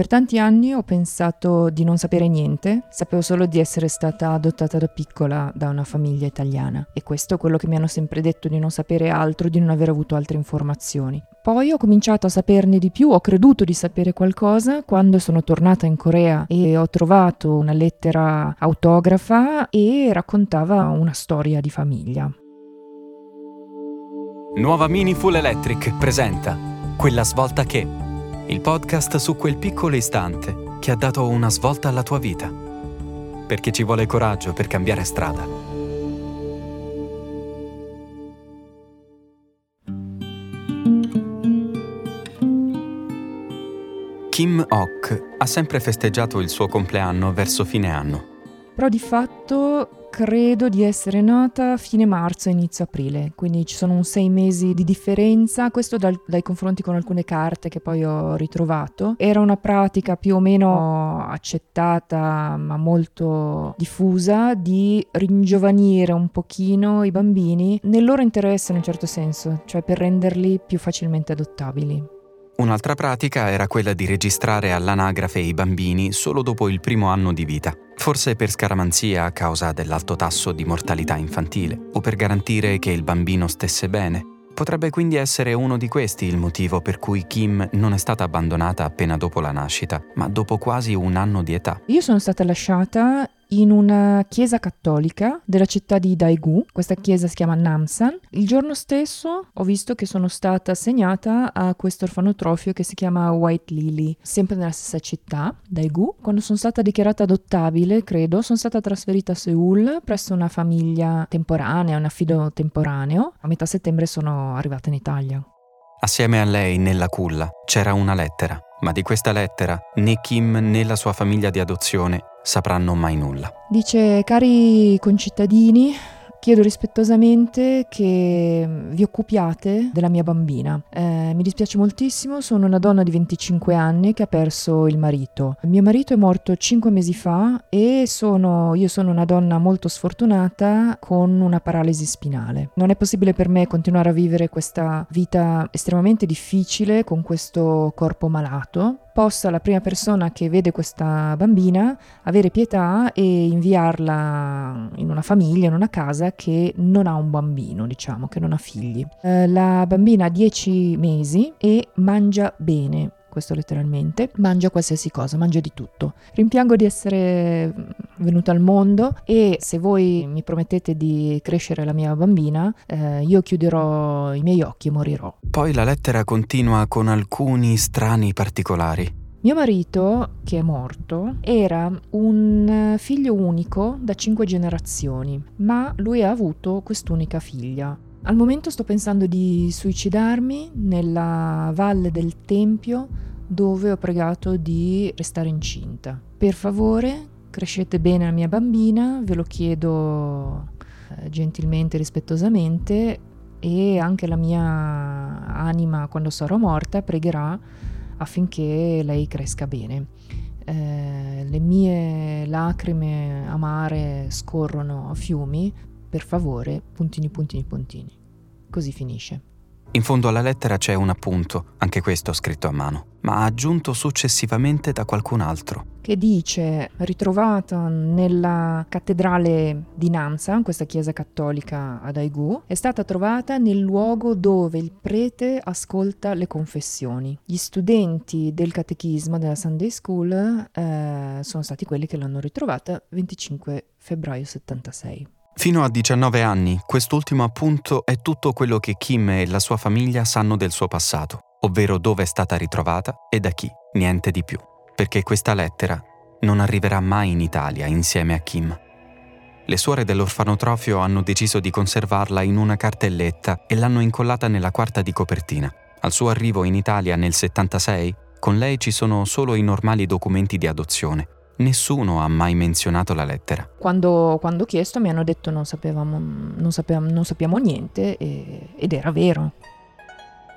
Per tanti anni ho pensato di non sapere niente, sapevo solo di essere stata adottata da piccola da una famiglia italiana e questo è quello che mi hanno sempre detto di non sapere altro, di non aver avuto altre informazioni. Poi ho cominciato a saperne di più, ho creduto di sapere qualcosa quando sono tornata in Corea e ho trovato una lettera autografa e raccontava una storia di famiglia. Nuova Mini Full Electric presenta Quella svolta che, il podcast su quel piccolo istante che ha dato una svolta alla tua vita. Perché ci vuole coraggio per cambiare strada. Kim Ok ha sempre festeggiato il suo compleanno verso fine anno. Però di fatto credo di essere nata a fine marzo, inizio aprile, quindi ci sono un sei mesi di differenza, questo dal, dai confronti con alcune carte che poi ho ritrovato. Era una pratica più o meno accettata ma molto diffusa di ringiovanire un pochino i bambini nel loro interesse in un certo senso, cioè per renderli più facilmente adottabili. Un'altra pratica era quella di registrare all'anagrafe i bambini solo dopo il primo anno di vita, forse per scaramanzia a causa dell'alto tasso di mortalità infantile o per garantire che il bambino stesse bene. Potrebbe quindi essere uno di questi il motivo per cui Kim non è stata abbandonata appena dopo la nascita, ma dopo quasi un anno di età. Io sono stata lasciata in una chiesa cattolica della città di Daegu, questa chiesa si chiama Namsan. Il giorno stesso ho visto che sono stata assegnata a questo orfanotrofio che si chiama White Lily, sempre nella stessa città, Daegu. Quando sono stata dichiarata adottabile, credo, sono stata trasferita a Seoul presso una famiglia temporanea, un affido temporaneo. A metà settembre sono arrivata in Italia. Assieme a lei, nella culla, c'era una lettera, ma di questa lettera né Kim né la sua famiglia di adozione sapranno mai nulla. Dice, cari concittadini, chiedo rispettosamente che vi occupiate della mia bambina. Eh, mi dispiace moltissimo, sono una donna di 25 anni che ha perso il marito. Mio marito è morto 5 mesi fa e sono, io sono una donna molto sfortunata con una paralisi spinale. Non è possibile per me continuare a vivere questa vita estremamente difficile con questo corpo malato possa la prima persona che vede questa bambina avere pietà e inviarla in una famiglia, in una casa che non ha un bambino, diciamo, che non ha figli. Eh, la bambina ha 10 mesi e mangia bene, questo letteralmente, mangia qualsiasi cosa, mangia di tutto. Rimpiango di essere venuta al mondo e se voi mi promettete di crescere la mia bambina, eh, io chiuderò i miei occhi e morirò. Poi la lettera continua con alcuni strani particolari. Mio marito, che è morto, era un figlio unico da cinque generazioni, ma lui ha avuto quest'unica figlia. Al momento sto pensando di suicidarmi nella valle del Tempio dove ho pregato di restare incinta. Per favore, crescete bene la mia bambina, ve lo chiedo eh, gentilmente e rispettosamente e anche la mia anima quando sarò morta pregherà affinché lei cresca bene. Eh, le mie lacrime amare scorrono a fiumi, per favore, puntini, puntini, puntini. Così finisce. In fondo alla lettera c'è un appunto, anche questo scritto a mano, ma aggiunto successivamente da qualcun altro. Che dice, ritrovata nella cattedrale di Namsa, questa chiesa cattolica ad Daegu, è stata trovata nel luogo dove il prete ascolta le confessioni. Gli studenti del catechismo della Sunday School eh, sono stati quelli che l'hanno ritrovata 25 febbraio 76. Fino a 19 anni, quest'ultimo appunto è tutto quello che Kim e la sua famiglia sanno del suo passato, ovvero dove è stata ritrovata e da chi, niente di più, perché questa lettera non arriverà mai in Italia insieme a Kim. Le suore dell'orfanotrofio hanno deciso di conservarla in una cartelletta e l'hanno incollata nella quarta di copertina. Al suo arrivo in Italia nel 76, con lei ci sono solo i normali documenti di adozione, Nessuno ha mai menzionato la lettera. Quando, quando ho chiesto mi hanno detto non sapevamo, non sapevamo, non sappiamo niente e, ed era vero.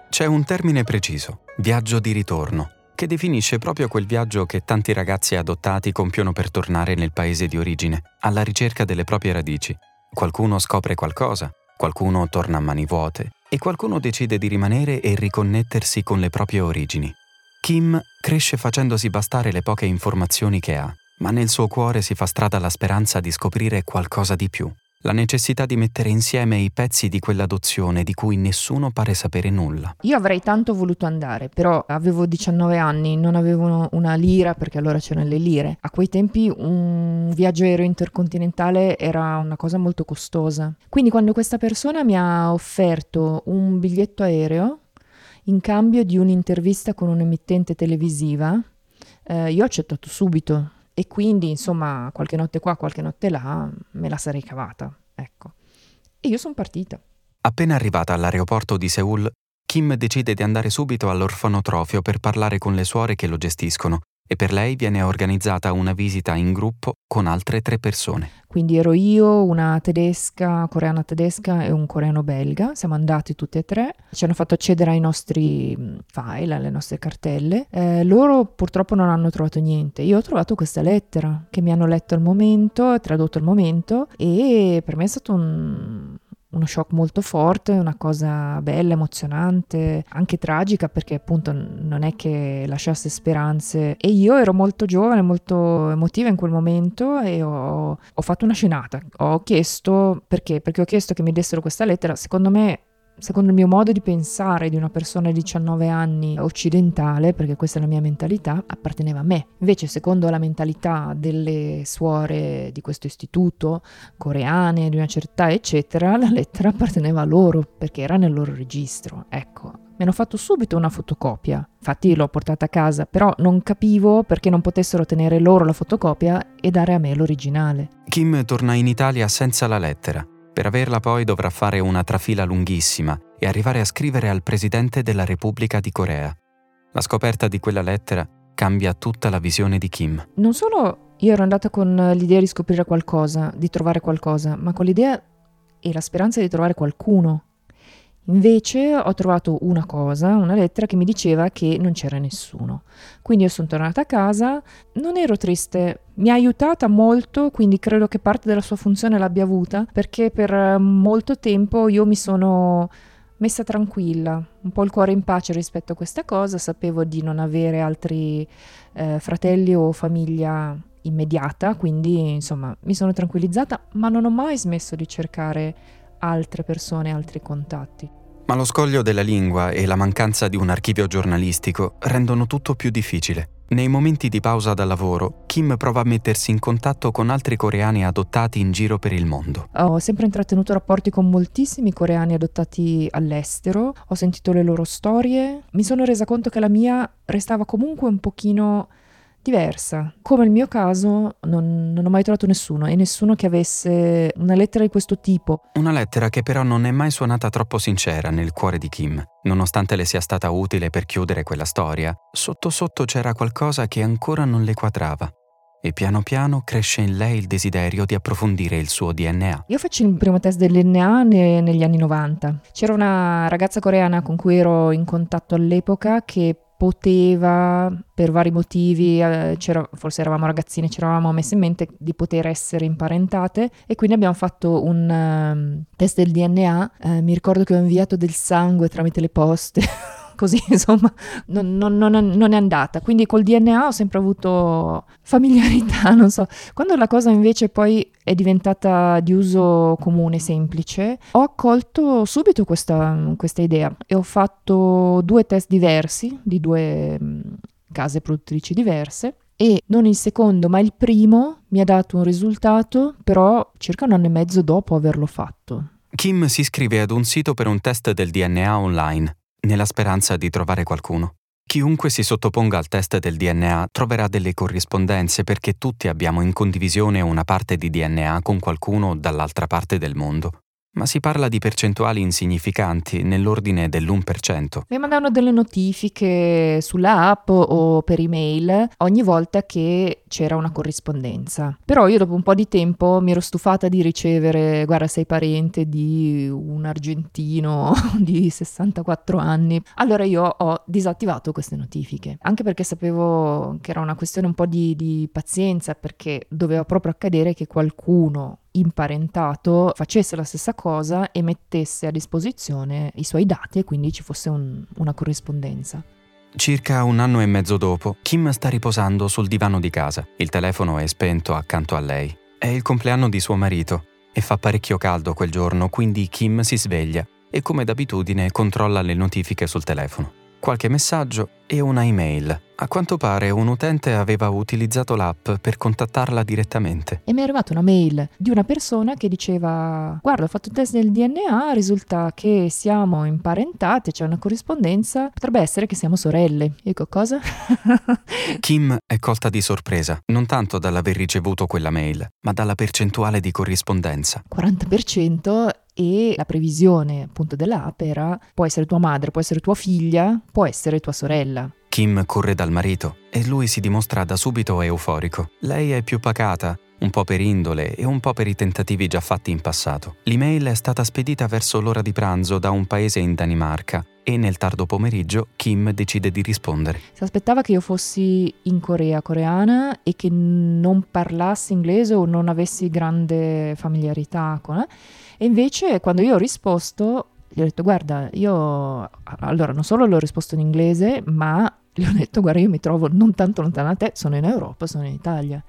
C'è un termine preciso, viaggio di ritorno, che definisce proprio quel viaggio che tanti ragazzi adottati compiono per tornare nel paese di origine, alla ricerca delle proprie radici. Qualcuno scopre qualcosa, qualcuno torna a mani vuote e qualcuno decide di rimanere e riconnettersi con le proprie origini. Kim cresce facendosi bastare le poche informazioni che ha, ma nel suo cuore si fa strada la speranza di scoprire qualcosa di più la necessità di mettere insieme i pezzi di quell'adozione di cui nessuno pare sapere nulla. Io avrei tanto voluto andare, però avevo 19 anni, non avevo una lira perché allora c'erano le lire. A quei tempi un viaggio aereo intercontinentale era una cosa molto costosa. Quindi quando questa persona mi ha offerto un biglietto aereo in cambio di un'intervista con un'emittente televisiva, eh, io ho accettato subito e quindi insomma qualche notte qua, qualche notte là me la sarei cavata, ecco. E io sono partita. Appena arrivata all'aeroporto di Seoul, Kim decide di andare subito all'orfanotrofio per parlare con le suore che lo gestiscono e per lei viene organizzata una visita in gruppo con altre tre persone. Quindi ero io, una tedesca, coreana tedesca e un coreano belga, siamo andati tutti e tre, ci hanno fatto accedere ai nostri mm, file, alle nostre cartelle. Eh, loro purtroppo non hanno trovato niente, io ho trovato questa lettera che mi hanno letto al momento, tradotto al momento e per me è stato un, uno shock molto forte, una cosa bella, emozionante, anche tragica perché appunto non è che lasciasse speranze e io ero molto giovane, molto emotiva in quel momento e ho, ho fatto una scenata, ho chiesto perché? Perché ho chiesto che mi dessero questa lettera, secondo me secondo il mio modo di pensare di una persona di 19 anni occidentale, perché questa è la mia mentalità, apparteneva a me. Invece, secondo la mentalità delle suore di questo istituto, coreane, di una certa eccetera, la lettera apparteneva a loro, perché era nel loro registro. Ecco, mi hanno fatto subito una fotocopia. Infatti l'ho portata a casa, però non capivo perché non potessero tenere loro la fotocopia e dare a me l'originale. Kim torna in Italia senza la lettera per averla poi dovrà fare una trafila lunghissima e arrivare a scrivere al Presidente della Repubblica di Corea. La scoperta di quella lettera cambia tutta la visione di Kim. Non solo io ero andata con l'idea di scoprire qualcosa, di trovare qualcosa, ma con l'idea e la speranza di trovare qualcuno Invece ho trovato una cosa, una lettera che mi diceva che non c'era nessuno. Quindi io sono tornata a casa, non ero triste, mi ha aiutata molto, quindi credo che parte della sua funzione l'abbia avuta, perché per molto tempo io mi sono messa tranquilla, un po' il cuore in pace rispetto a questa cosa, sapevo di non avere altri eh, fratelli o famiglia immediata, quindi insomma mi sono tranquillizzata, ma non ho mai smesso di cercare altre persone, altri contatti. Ma lo scoglio della lingua e la mancanza di un archivio giornalistico rendono tutto più difficile. Nei momenti di pausa dal lavoro, Kim prova a mettersi in contatto con altri coreani adottati in giro per il mondo. Ho sempre intrattenuto rapporti con moltissimi coreani adottati all'estero, ho sentito le loro storie, mi sono resa conto che la mia restava comunque un pochino diversa. Come il mio caso, non, non, ho mai trovato nessuno e nessuno che avesse una lettera di questo tipo. Una lettera che però non è mai suonata troppo sincera nel cuore di Kim. Nonostante le sia stata utile per chiudere quella storia, sotto sotto c'era qualcosa che ancora non le quadrava. E piano piano cresce in lei il desiderio di approfondire il suo DNA. Io faccio il primo test del DNA ne, negli anni 90. C'era una ragazza coreana con cui ero in contatto all'epoca che poteva, per vari motivi, eh, forse eravamo ragazzine, ci eravamo messe in mente di poter essere imparentate e quindi abbiamo fatto un um, test del DNA. Eh, mi ricordo che ho inviato del sangue tramite le poste. così insomma non, non, non, è andata. Quindi col DNA ho sempre avuto familiarità, non so. Quando la cosa invece poi è diventata di uso comune, semplice, ho accolto subito questa, questa idea e ho fatto due test diversi di due mm, case produttrici diverse e non il secondo ma il primo mi ha dato un risultato però circa un anno e mezzo dopo averlo fatto. Kim si iscrive ad un sito per un test del DNA online nella speranza di trovare qualcuno. Chiunque si sottoponga al test del DNA troverà delle corrispondenze perché tutti abbiamo in condivisione una parte di DNA con qualcuno dall'altra parte del mondo ma si parla di percentuali insignificanti nell'ordine dell'1%. Mi mandavano delle notifiche sulla app o per email ogni volta che c'era una corrispondenza. Però io dopo un po' di tempo mi ero stufata di ricevere, guarda sei parente di un argentino di 64 anni. Allora io ho disattivato queste notifiche, anche perché sapevo che era una questione un po' di, di pazienza, perché doveva proprio accadere che qualcuno imparentato facesse la stessa cosa e mettesse a disposizione i suoi dati e quindi ci fosse un, una corrispondenza. Circa un anno e mezzo dopo, Kim sta riposando sul divano di casa. Il telefono è spento accanto a lei. È il compleanno di suo marito e fa parecchio caldo quel giorno, quindi Kim si sveglia e come d'abitudine controlla le notifiche sul telefono qualche messaggio e una email. A quanto pare un utente aveva utilizzato l'app per contattarla direttamente. E mi è arrivata una mail di una persona che diceva guarda ho fatto il test del DNA, risulta che siamo imparentate, c'è una corrispondenza, potrebbe essere che siamo sorelle. Io dico cosa? Kim è colta di sorpresa, non tanto dall'aver ricevuto quella mail, ma dalla percentuale di corrispondenza. 40% e la previsione appunto dell'app era può essere tua madre, può essere tua figlia, può essere tua sorella. Kim corre dal marito e lui si dimostra da subito euforico. Lei è più pacata, un po' per indole e un po' per i tentativi già fatti in passato. L'email è stata spedita verso l'ora di pranzo da un paese in Danimarca e nel tardo pomeriggio Kim decide di rispondere. Si aspettava che io fossi in Corea coreana e che non parlassi inglese o non avessi grande familiarità con... Eh? E invece quando io ho risposto, gli ho detto guarda, io allora non solo l'ho risposto in inglese, ma gli ho detto guarda, io mi trovo non tanto lontana da te, sono in Europa, sono in Italia.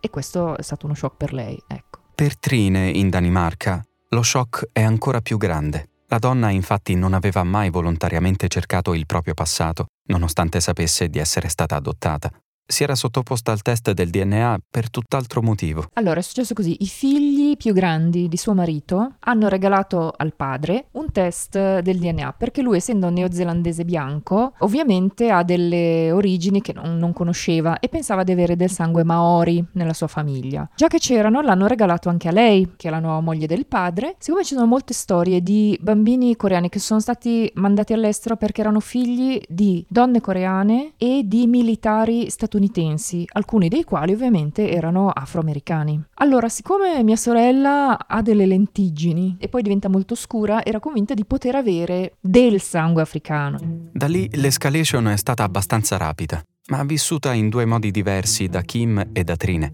E questo è stato uno shock per lei, ecco. Per Trine in Danimarca lo shock è ancora più grande. La donna infatti non aveva mai volontariamente cercato il proprio passato, nonostante sapesse di essere stata adottata si era sottoposta al test del DNA per tutt'altro motivo. Allora è successo così, i figli più grandi di suo marito hanno regalato al padre un test del DNA perché lui essendo neozelandese bianco ovviamente ha delle origini che non, non conosceva e pensava di avere del sangue maori nella sua famiglia. Già che c'erano l'hanno regalato anche a lei, che è la nuova moglie del padre, siccome ci sono molte storie di bambini coreani che sono stati mandati all'estero perché erano figli di donne coreane e di militari statunitensi statunitensi, alcuni dei quali ovviamente erano afroamericani. Allora, siccome mia sorella ha delle lentiggini e poi diventa molto scura, era convinta di poter avere del sangue africano. Da lì l'escalation è stata abbastanza rapida, ma vissuta in due modi diversi da Kim e da Trine.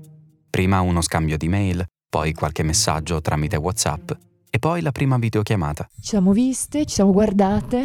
Prima uno scambio di mail, poi qualche messaggio tramite WhatsApp e poi la prima videochiamata. Ci siamo viste, ci siamo guardate,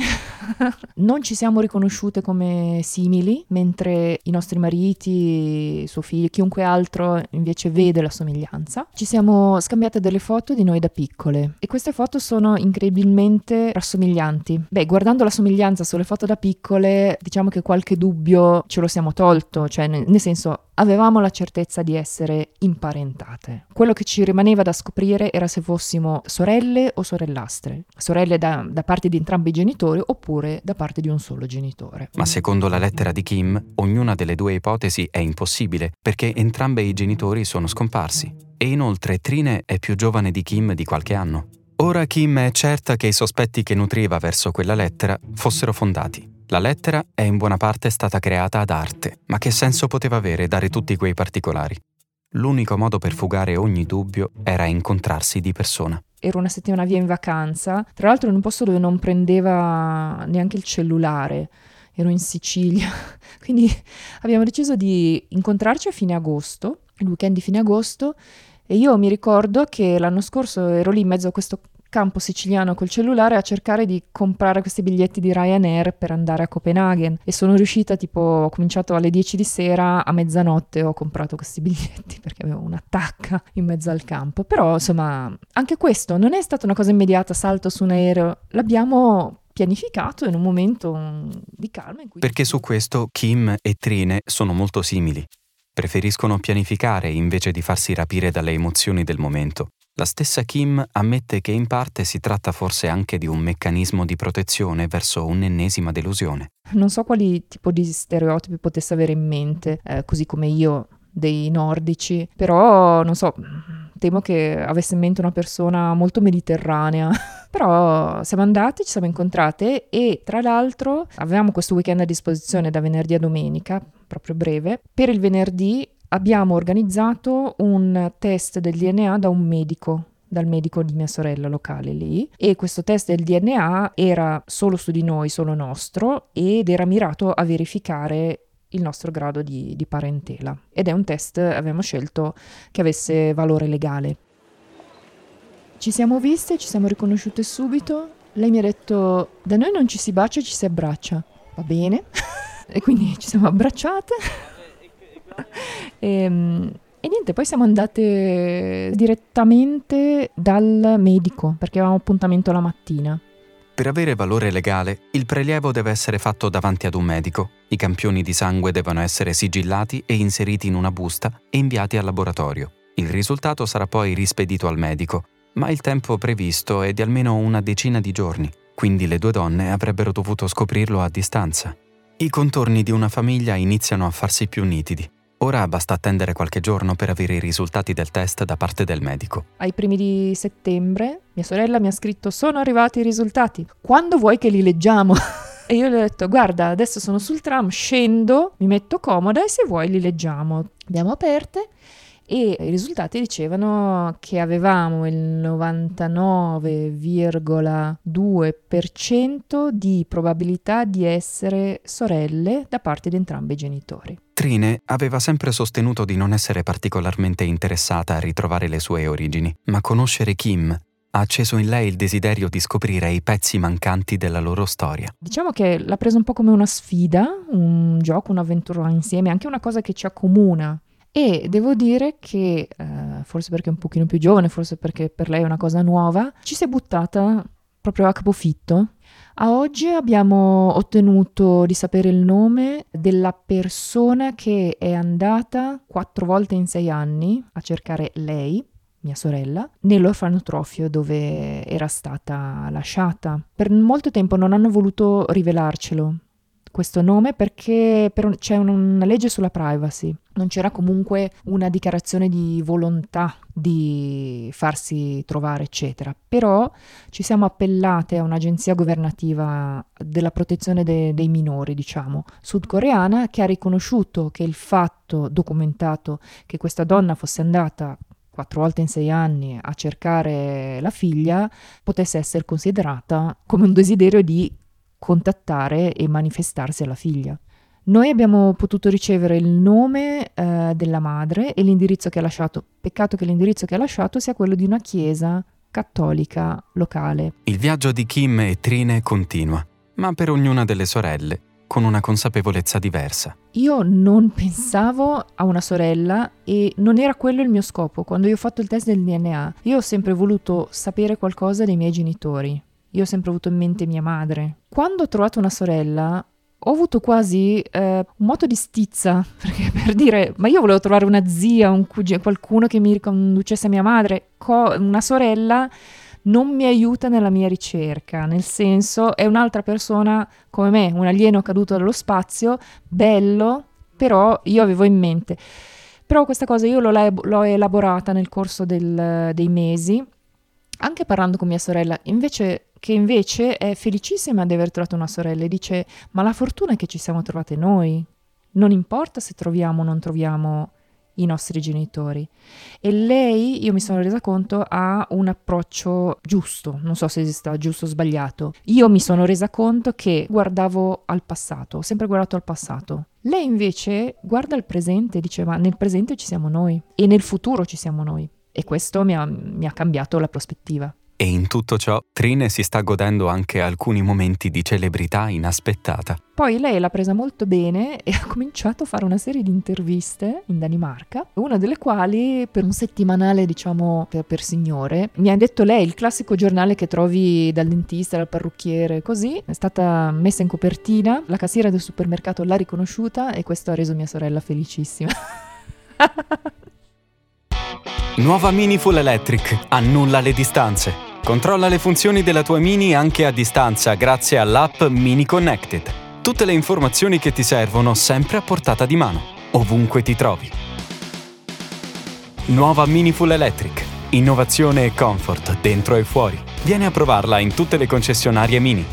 non ci siamo riconosciute come simili, mentre i nostri mariti, suo figlio, chiunque altro invece vede la somiglianza. Ci siamo scambiate delle foto di noi da piccole e queste foto sono incredibilmente rassomiglianti. Beh, guardando la somiglianza sulle foto da piccole, diciamo che qualche dubbio ce lo siamo tolto, cioè nel senso avevamo la certezza di essere imparentate. Quello che ci rimaneva da scoprire era se fossimo sorelle o sorellastre, sorelle da, da, parte di entrambi i genitori oppure da parte di un solo genitore. Ma secondo la lettera di Kim, ognuna delle due ipotesi è impossibile perché entrambi i genitori sono scomparsi. E inoltre Trine è più giovane di Kim di qualche anno. Ora Kim è certa che i sospetti che nutriva verso quella lettera fossero fondati. La lettera è in buona parte stata creata ad arte, ma che senso poteva avere dare tutti quei particolari? L'unico modo per fugare ogni dubbio era incontrarsi di persona. Ero una settimana via in vacanza, tra l'altro in un posto dove non prendeva neanche il cellulare, ero in Sicilia, quindi abbiamo deciso di incontrarci a fine agosto, il weekend di fine agosto, e io mi ricordo che l'anno scorso ero lì in mezzo a questo campo siciliano col cellulare a cercare di comprare questi biglietti di Ryanair per andare a Copenaghen. E sono riuscita tipo ho cominciato alle 10 di sera a mezzanotte ho comprato questi biglietti perché avevo un'attacca in mezzo al campo. Però insomma anche questo non è stata una cosa immediata salto su un aereo. L'abbiamo pianificato in un momento mm, di calma in cui... perché su questo Kim e Trine sono molto simili. Preferiscono pianificare invece di farsi rapire dalle emozioni del momento la stessa Kim ammette che in parte si tratta forse anche di un meccanismo di protezione verso un'ennesima delusione. Non so quali tipo di stereotipi potesse avere in mente, eh, così come io dei nordici, però non so, temo che avesse in mente una persona molto mediterranea. però siamo andati, ci siamo incontrate e tra l'altro avevamo questo weekend a disposizione da venerdì a domenica, proprio breve. Per il venerdì abbiamo organizzato un test del DNA da un medico dal medico di mia sorella locale lì e questo test del DNA era solo su di noi, solo nostro ed era mirato a verificare il nostro grado di, di parentela ed è un test abbiamo scelto che avesse valore legale. Ci siamo viste, ci siamo riconosciute subito. Lei mi ha detto: Da noi non ci si bacia, ci si abbraccia. Va bene. e quindi ci siamo abbracciate. E, ehm, e niente, poi siamo andate direttamente dal medico perché avevamo appuntamento la mattina. Per avere valore legale, il prelievo deve essere fatto davanti ad un medico. I campioni di sangue devono essere sigillati e inseriti in una busta e inviati al laboratorio. Il risultato sarà poi rispedito al medico, ma il tempo previsto è di almeno una decina di giorni, quindi le due donne avrebbero dovuto scoprirlo a distanza. I contorni di una famiglia iniziano a farsi più nitidi. Ora basta attendere qualche giorno per avere i risultati del test da parte del medico. Ai primi di settembre mia sorella mi ha scritto sono arrivati i risultati. Quando vuoi che li leggiamo? e io le ho detto guarda adesso sono sul tram, scendo, mi metto comoda e se vuoi li leggiamo. Abbiamo aperte e i risultati dicevano che avevamo il 99,2% di probabilità di essere sorelle da parte di entrambi i genitori. Trine aveva sempre sostenuto di non essere particolarmente interessata a ritrovare le sue origini, ma conoscere Kim ha acceso in lei il desiderio di scoprire i pezzi mancanti della loro storia. Diciamo che l'ha presa un po' come una sfida, un gioco, un'avventura insieme, anche una cosa che ci accomuna e devo dire che, eh, forse perché è un pochino più giovane, forse perché per lei è una cosa nuova, ci si è buttata proprio a capofitto. A oggi abbiamo ottenuto di sapere il nome della persona che è andata quattro volte in sei anni a cercare lei, mia sorella, nell'orfanotrofio dove era stata lasciata. Per molto tempo non hanno voluto rivelarcelo, questo nome perché per c'è una legge sulla privacy. Non c'era comunque una dichiarazione di volontà di farsi trovare, eccetera. Però ci siamo appellate a un'agenzia governativa della protezione de- dei minori, diciamo, sudcoreana, che ha riconosciuto che il fatto documentato che questa donna fosse andata quattro volte in sei anni a cercare la figlia potesse essere considerata come un desiderio di contattare e manifestarsi alla figlia. Noi abbiamo potuto ricevere il nome eh, della madre e l'indirizzo che ha lasciato. Peccato che l'indirizzo che ha lasciato sia quello di una chiesa cattolica locale. Il viaggio di Kim e Trine continua, ma per ognuna delle sorelle con una consapevolezza diversa. Io non pensavo a una sorella e non era quello il mio scopo. Quando io ho fatto il test del DNA, io ho sempre voluto sapere qualcosa dei miei genitori. Io ho sempre avuto in mente mia madre. Quando ho trovato una sorella, ho avuto quasi eh, un moto di stizza, perché per dire, ma io volevo trovare una zia, un cugino, qualcuno che mi riconducesse a mia madre, Co- una sorella non mi aiuta nella mia ricerca, nel senso è un'altra persona come me, un alieno caduto dallo spazio, bello, però io avevo in mente. Però questa cosa io l'ho, l'ho elaborata nel corso del, dei mesi, anche parlando con mia sorella, invece che invece è felicissima di aver trovato una sorella e dice ma la fortuna è che ci siamo trovate noi, non importa se troviamo o non troviamo i nostri genitori. E lei, io mi sono resa conto, ha un approccio giusto, non so se esista giusto o sbagliato. Io mi sono resa conto che guardavo al passato, ho sempre guardato al passato. Lei invece guarda al presente e dice ma nel presente ci siamo noi e nel futuro ci siamo noi. E questo mi ha, mi ha cambiato la prospettiva. E in tutto ciò Trine si sta godendo anche alcuni momenti di celebrità inaspettata. Poi lei l'ha presa molto bene e ha cominciato a fare una serie di interviste in Danimarca, una delle quali per un settimanale, diciamo, per, per signore, mi ha detto lei, il classico giornale che trovi dal dentista, dal parrucchiere, così, è stata messa in copertina, la cassiera del supermercato l'ha riconosciuta e questo ha reso mia sorella felicissima. Nuova Mini Full Electric. Annulla le distanze. Controlla le funzioni della tua Mini anche a distanza grazie all'app Mini Connected. Tutte le informazioni che ti servono sempre a portata di mano, ovunque ti trovi. Nuova Mini Full Electric. Innovazione e comfort dentro e fuori. Vieni a provarla in tutte le concessionarie Mini.